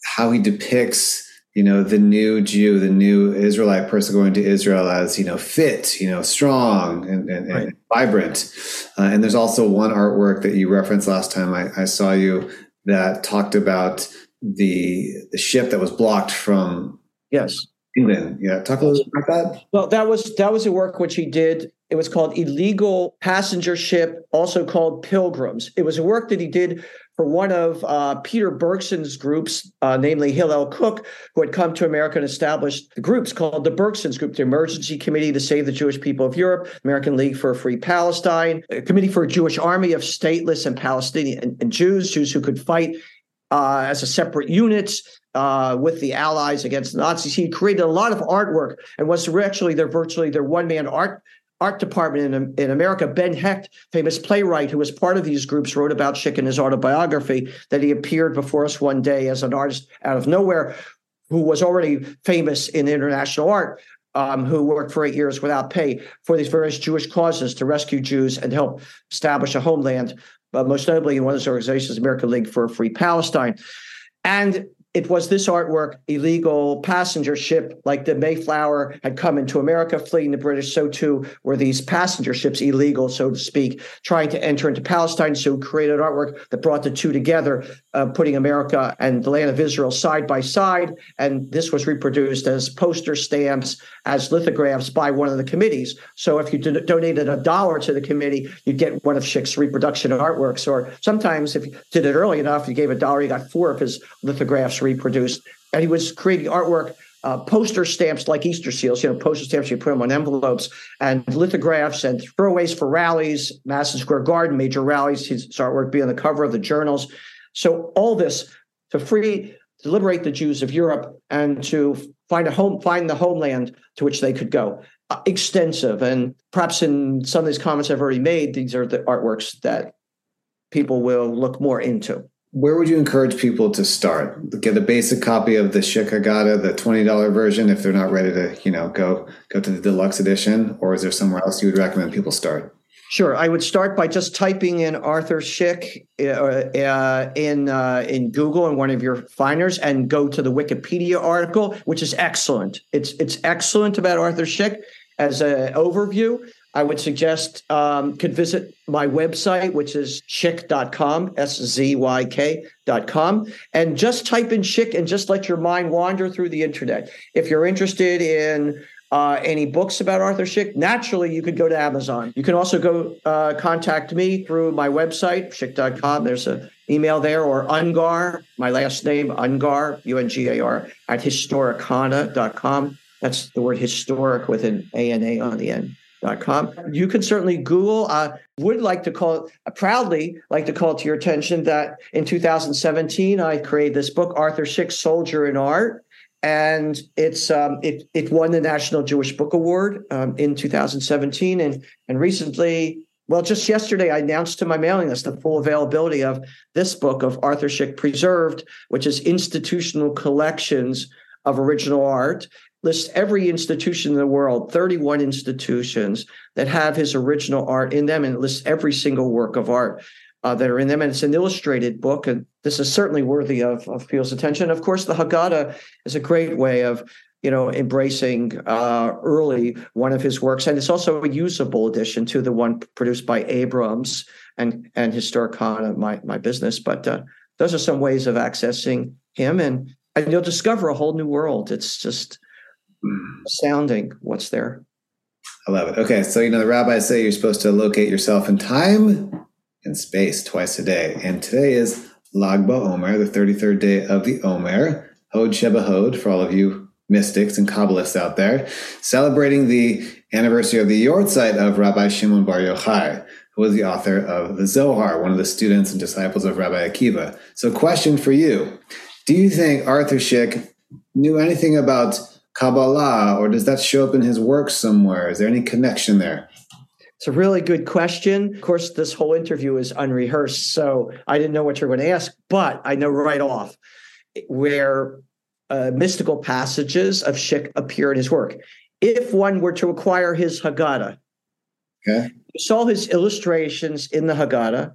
how he depicts you know the new jew the new israelite person going to israel as you know fit you know strong and, and, right. and vibrant. Uh, and there's also one artwork that you referenced last time. I, I, saw you that talked about the the ship that was blocked from yes. England yeah talk a little bit about that. Well that was that was a work which he did it was called illegal passenger ship also called pilgrims it was a work that he did for one of uh, Peter Bergson's groups, uh, namely Hillel Kook, who had come to America and established the groups called the Bergsons Group, the Emergency Committee to Save the Jewish People of Europe, American League for a Free Palestine, a Committee for a Jewish Army of stateless and Palestinian and, and Jews, Jews who could fight uh, as a separate unit uh, with the Allies against the Nazis. He created a lot of artwork and was actually their virtually their one man art art department in, in America. Ben Hecht, famous playwright who was part of these groups, wrote about Szyk in his autobiography that he appeared before us one day as an artist out of nowhere who was already famous in international art. Um, who worked for eight years without pay for these various Jewish causes to rescue Jews and help establish a homeland, uh, most notably in one of those organizations, American League for a Free Palestine. And it was this artwork, illegal passenger ship, like the Mayflower had come into America fleeing the British. So too were these passenger ships illegal, so to speak, trying to enter into Palestine. So created artwork that brought the two together, uh, putting America and the land of Israel side by side. And this was reproduced as poster stamps, as lithographs by one of the committees. So if you donated a dollar to the committee, you'd get one of Szyk's reproduction artworks. Or sometimes if you did it early enough, you gave a dollar, you got four of his lithographs reproduced. And he was creating artwork, uh, poster stamps like Easter seals, you know, poster stamps, you put them on envelopes, and lithographs and throwaways for rallies, Madison Square Garden, major rallies, his artwork being on the cover of the journals. So all this to free, to liberate the Jews of Europe and to find a home, find the homeland to which they could go. Uh, extensive. And perhaps in some of these comments I've already made, these are the artworks that people will look more into where would you encourage people to start? Get a basic copy of the Szyk Haggadah, the twenty dollar version, if they're not ready to, you know, go go to the deluxe edition, or is there somewhere else you would recommend people start? Sure, I would start by just typing in Arthur Szyk uh, uh, in uh, in Google in one of your finders, and go to the Wikipedia article, which is excellent. It's it's excellent about Arthur Szyk as an overview. I would suggest um, could visit my website, which is szyk.com, S Z Y K.com, and just type in Szyk and just let your mind wander through the internet. If you're interested in uh, any books about Arthur Szyk, naturally you could go to Amazon. You can also go uh, contact me through my website, szyk.com. There's an email there, or Ungar, my last name, Ungar, U N G A R, at historicana.com. That's the word historic with an A N A on the end. Com. You can certainly Google. I uh, would like to call uh, proudly like to call to your attention that in 2017 I created this book, Arthur Szyk, Soldier in Art, and it's um, it it won the National Jewish Book Award um, in 2017, and and recently. Well, just yesterday, I announced to my mailing list the full availability of this book of Arthur Szyk Preserved, which is institutional collections of original art lists every institution in the world, 31 institutions that have his original art in them, and it lists every single work of art uh, that are in them. And it's an illustrated book, and this is certainly worthy of, of people's attention. Of course, the Haggadah is a great way of you know, embracing uh, early one of his works, and it's also a usable addition to the one produced by Abrams and and Historicana, my my business. But uh, those are some ways of accessing him, and and you'll discover a whole new world. It's just Astounding what's there. I love it. Okay, so you know the rabbis say you're supposed to locate yourself in time and space twice a day, and today is Lag BaOmer, the 33rd day of the Omer, Hod Sheba Hod for all of you mystics and Kabbalists out there, celebrating the anniversary of the yahrzeit of Rabbi Shimon Bar Yochai, who was the author of the Zohar, one of the students and disciples of Rabbi Akiva. So, question for you Do you think Arthur Szyk knew anything about Kabbalah, or does that show up in his work somewhere? Is there any connection there? It's a really good question. Of course, this whole interview is unrehearsed, so I didn't know what you're going to ask, but I know right off where uh, mystical passages of Szyk appear in his work. If one were to acquire his Haggadah, okay. you saw his illustrations in the Haggadah,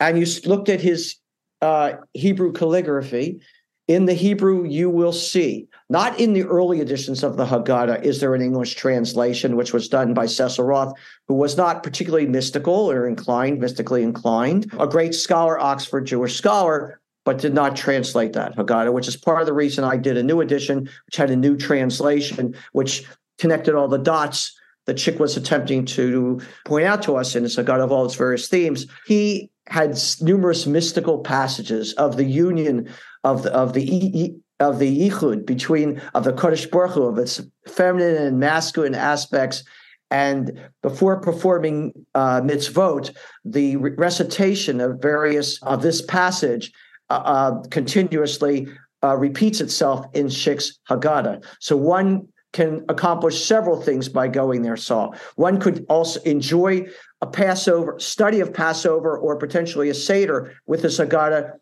and you looked at his uh, Hebrew calligraphy, in the Hebrew, you will see, not in the early editions of the Haggadah, is there an English translation, which was done by Cecil Roth, who was not particularly mystical or inclined, mystically inclined, a great scholar, Oxford Jewish scholar, but did not translate that Haggadah, which is part of the reason I did a new edition, which had a new translation, which connected all the dots that Szyk was attempting to point out to us in his Haggadah of all its various themes. He had numerous mystical passages of the union of the of the of the yichud between of the Kodesh Baruch Hu, of its feminine and masculine aspects. And before performing uh, mitzvot, the recitation of various of this passage uh, uh, continuously uh, repeats itself in Szyk's Haggadah. So one can accomplish several things by going there, Saul. One could also enjoy a Passover, study of Passover, or potentially a Seder with the Haggadah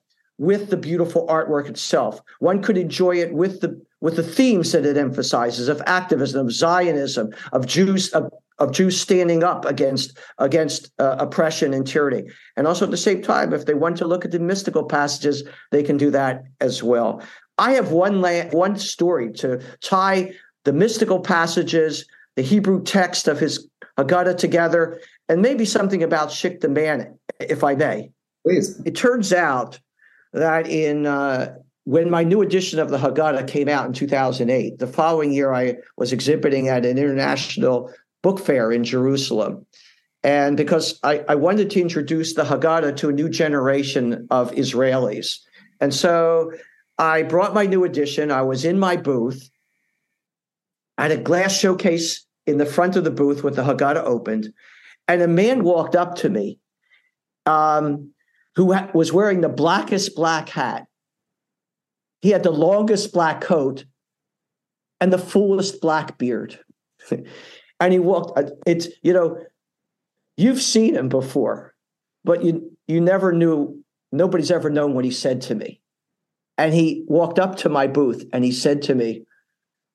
with the beautiful artwork itself. One could enjoy it with the with the themes that it emphasizes of activism, of Zionism, of Jews of, of Jews standing up against against uh, oppression and tyranny. And also at the same time, if they want to look at the mystical passages, they can do that as well. I have one la- one story to tie the mystical passages, the Hebrew text of his Haggadah together, and maybe something about Szyk the man, if I may. Please. It turns out that in uh, when my new edition of the Haggadah came out in 2008, the following year I was exhibiting at an international book fair in Jerusalem. And because I, I wanted to introduce the Haggadah to a new generation of Israelis. And so I brought my new edition. I was in my booth. I had a glass showcase in the front of the booth with the Haggadah opened. And a man walked up to me. Um, who was wearing the blackest black hat. He had the longest black coat and the fullest black beard. and he walked, uh, it's, you know, you've seen him before, but you, you never knew, nobody's ever known what he said to me. And he walked up to my booth and he said to me,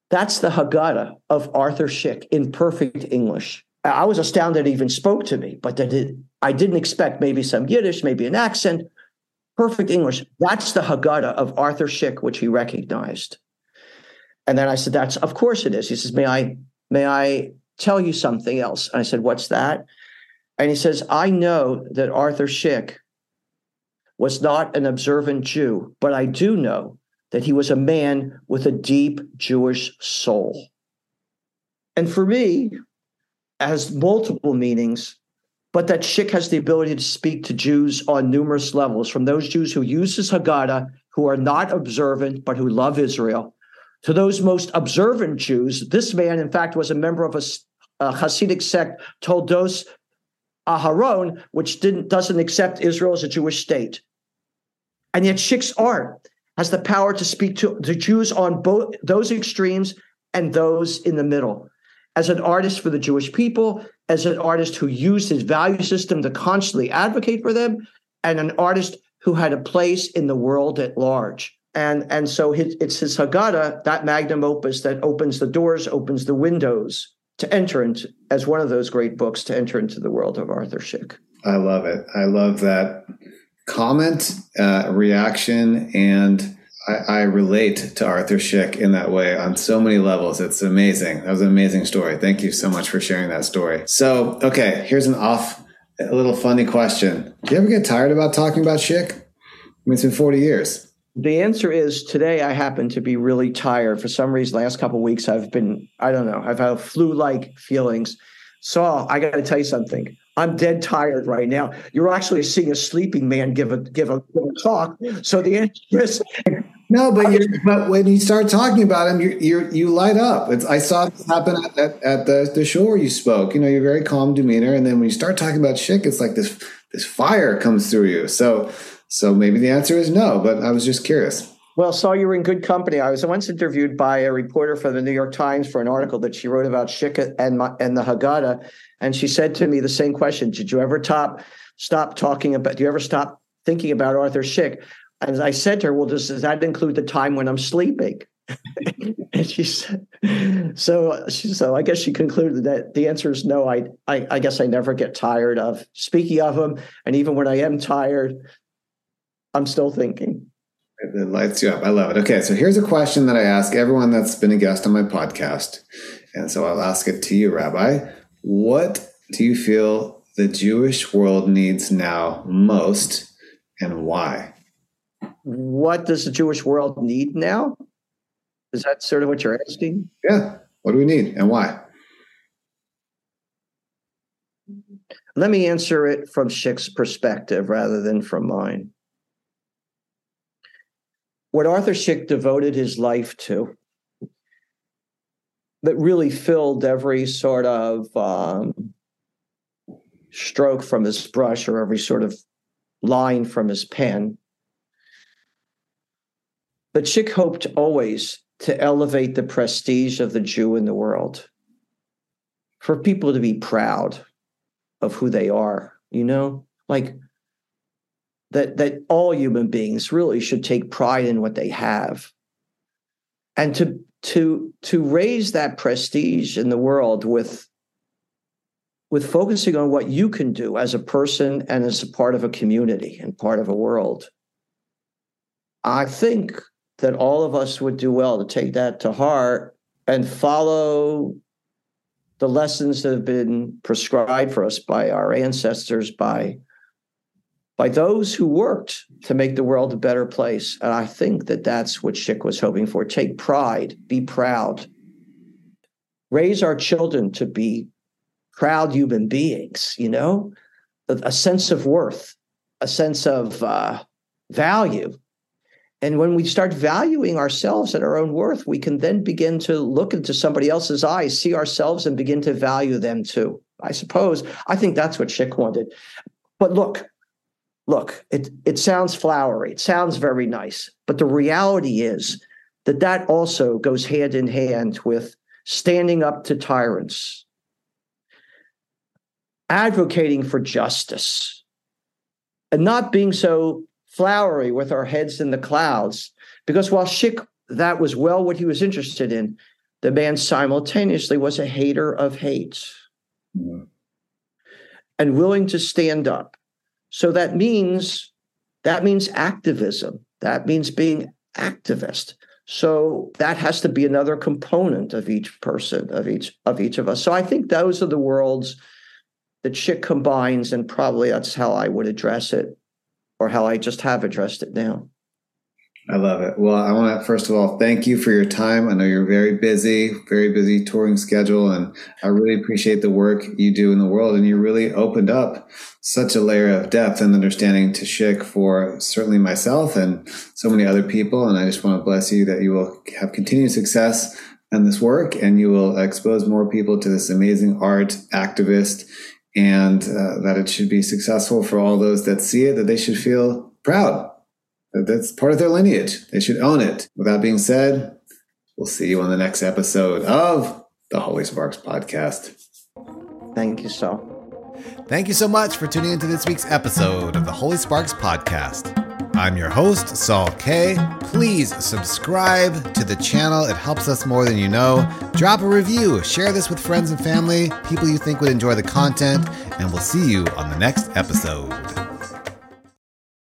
That's the Haggadah of Arthur Szyk in perfect English. I was astounded even spoke to me, but that I didn't expect maybe some Yiddish, maybe an accent. Perfect English. That's the Haggadah of Arthur Szyk, which he recognized. And then I said, "That's of course it is." He says, "May I may I tell you something else?" And I said, "What's that?" And he says, "I know that Arthur Szyk was not an observant Jew, but I do know that he was a man with a deep Jewish soul." And for me, has multiple meanings, but that Szyk has the ability to speak to Jews on numerous levels, from those Jews who use his Haggadah, who are not observant, but who love Israel, to those most observant Jews. This man, in fact, was a member of a, a Hasidic sect, Toldos Aharon, which didn't, doesn't accept Israel as a Jewish state. And yet Szyk's art has the power to speak to the Jews on both those extremes and those in the middle as an artist for the Jewish people, as an artist who used his value system to constantly advocate for them, and an artist who had a place in the world at large. And, and so his, it's his Haggadah, that magnum opus, that opens the doors, opens the windows to enter into, as one of those great books, to enter into the world of Arthur Szyk. I love it. I love that comment, uh, reaction, and I, I, relate to Arthur Szyk in that way on so many levels. It's amazing. That was an amazing story. Thank you so much for sharing that story. So, okay, here's an off, a little funny question. Do you ever get tired about talking about Szyk? I mean, it's been 40 years. The answer is today I happen to be really tired. For some reason, last couple weeks I've been, I don't know, I've had flu-like feelings. Saul, I got to tell you something. I'm dead tired right now. You're actually seeing a sleeping man give a give a, give a talk. So the answer is no, but you but when you start talking about him, you you you light up. It's I saw this happen at, at, at, the the show where you spoke. You know, you're very calm demeanor, and then when you start talking about Szyk, it's like this this fire comes through you. So so maybe the answer is no, but I was just curious. Well, Saul, you were in good company. I was once interviewed by a reporter for the New York Times for an article that she wrote about Szyk and and the Haggadah, and she said to me the same question: Did you ever top stop talking about? Do you ever stop thinking about Arthur Szyk? And I said to her, "Well, does, does that include the time when I'm sleeping?" and she said, "So, she, so I guess she concluded that the answer is no. I, I, I guess I never get tired of speaking of them, and even when I am tired, I'm still thinking." It lights you up. I love it. Okay, so here's a question that I ask everyone that's been a guest on my podcast. And so I'll ask it to you, Rabbi. What do you feel the Jewish world needs now most and why? What does the Jewish world need now? Is that sort of what you're asking? Yeah. What do we need and why? Let me answer it from Szyk's perspective rather than from mine what Arthur Szyk devoted his life to that really filled every sort of um, stroke from his brush or every sort of line from his pen. But Szyk hoped always to elevate the prestige of the Jew in the world, for people to be proud of who they are, you know? Like that that all human beings really should take pride in what they have and to to to raise that prestige in the world with with focusing on what you can do as a person and as a part of a community and part of a world i think that all of us would do well to take that to heart and follow the lessons that have been prescribed for us by our ancestors by by those who worked to make the world a better place. And I think that that's what Szyk was hoping for. Take pride, be proud, raise our children to be proud human beings, you know, a, a sense of worth, a sense of uh, value. And when we start valuing ourselves and our own worth, we can then begin to look into somebody else's eyes, see ourselves, and begin to value them too. I suppose. I think that's what Szyk wanted. But look, look, it it sounds flowery, it sounds very nice, but the reality is that that also goes hand in hand with standing up to tyrants, advocating for justice, and not being so flowery with our heads in the clouds. Because while Szyk, that was well what he was interested in, the man simultaneously was a hater of hate mm-hmm. and willing to stand up so that means that means activism. That means being activist. So that has to be another component of each person, of each of each of us. So I think those are the worlds that Szyk combines, and probably that's how I would address it, or how I just have addressed it now. I love it. Well, I want to first of all thank you for your time. I know you're very busy, very busy touring schedule, and I really appreciate the work you do in the world. And you really opened up such a layer of depth and understanding to Szyk for certainly myself and so many other people. And I just want to bless you that you will have continued success in this work and you will expose more people to this amazing art activist and uh, that it should be successful for all those that see it, that they should feel proud That that's part of their lineage. They should own it. With that being said, we'll see you on the next episode of the Holy Sparks podcast. Thank you so. Thank you so much for tuning into this week's episode of the Holy Sparks podcast. I'm your host, Saul K. Please subscribe to the channel. It helps us more than you know. Drop a review, share this with friends and family, people you think would enjoy the content, and we'll see you on the next episode.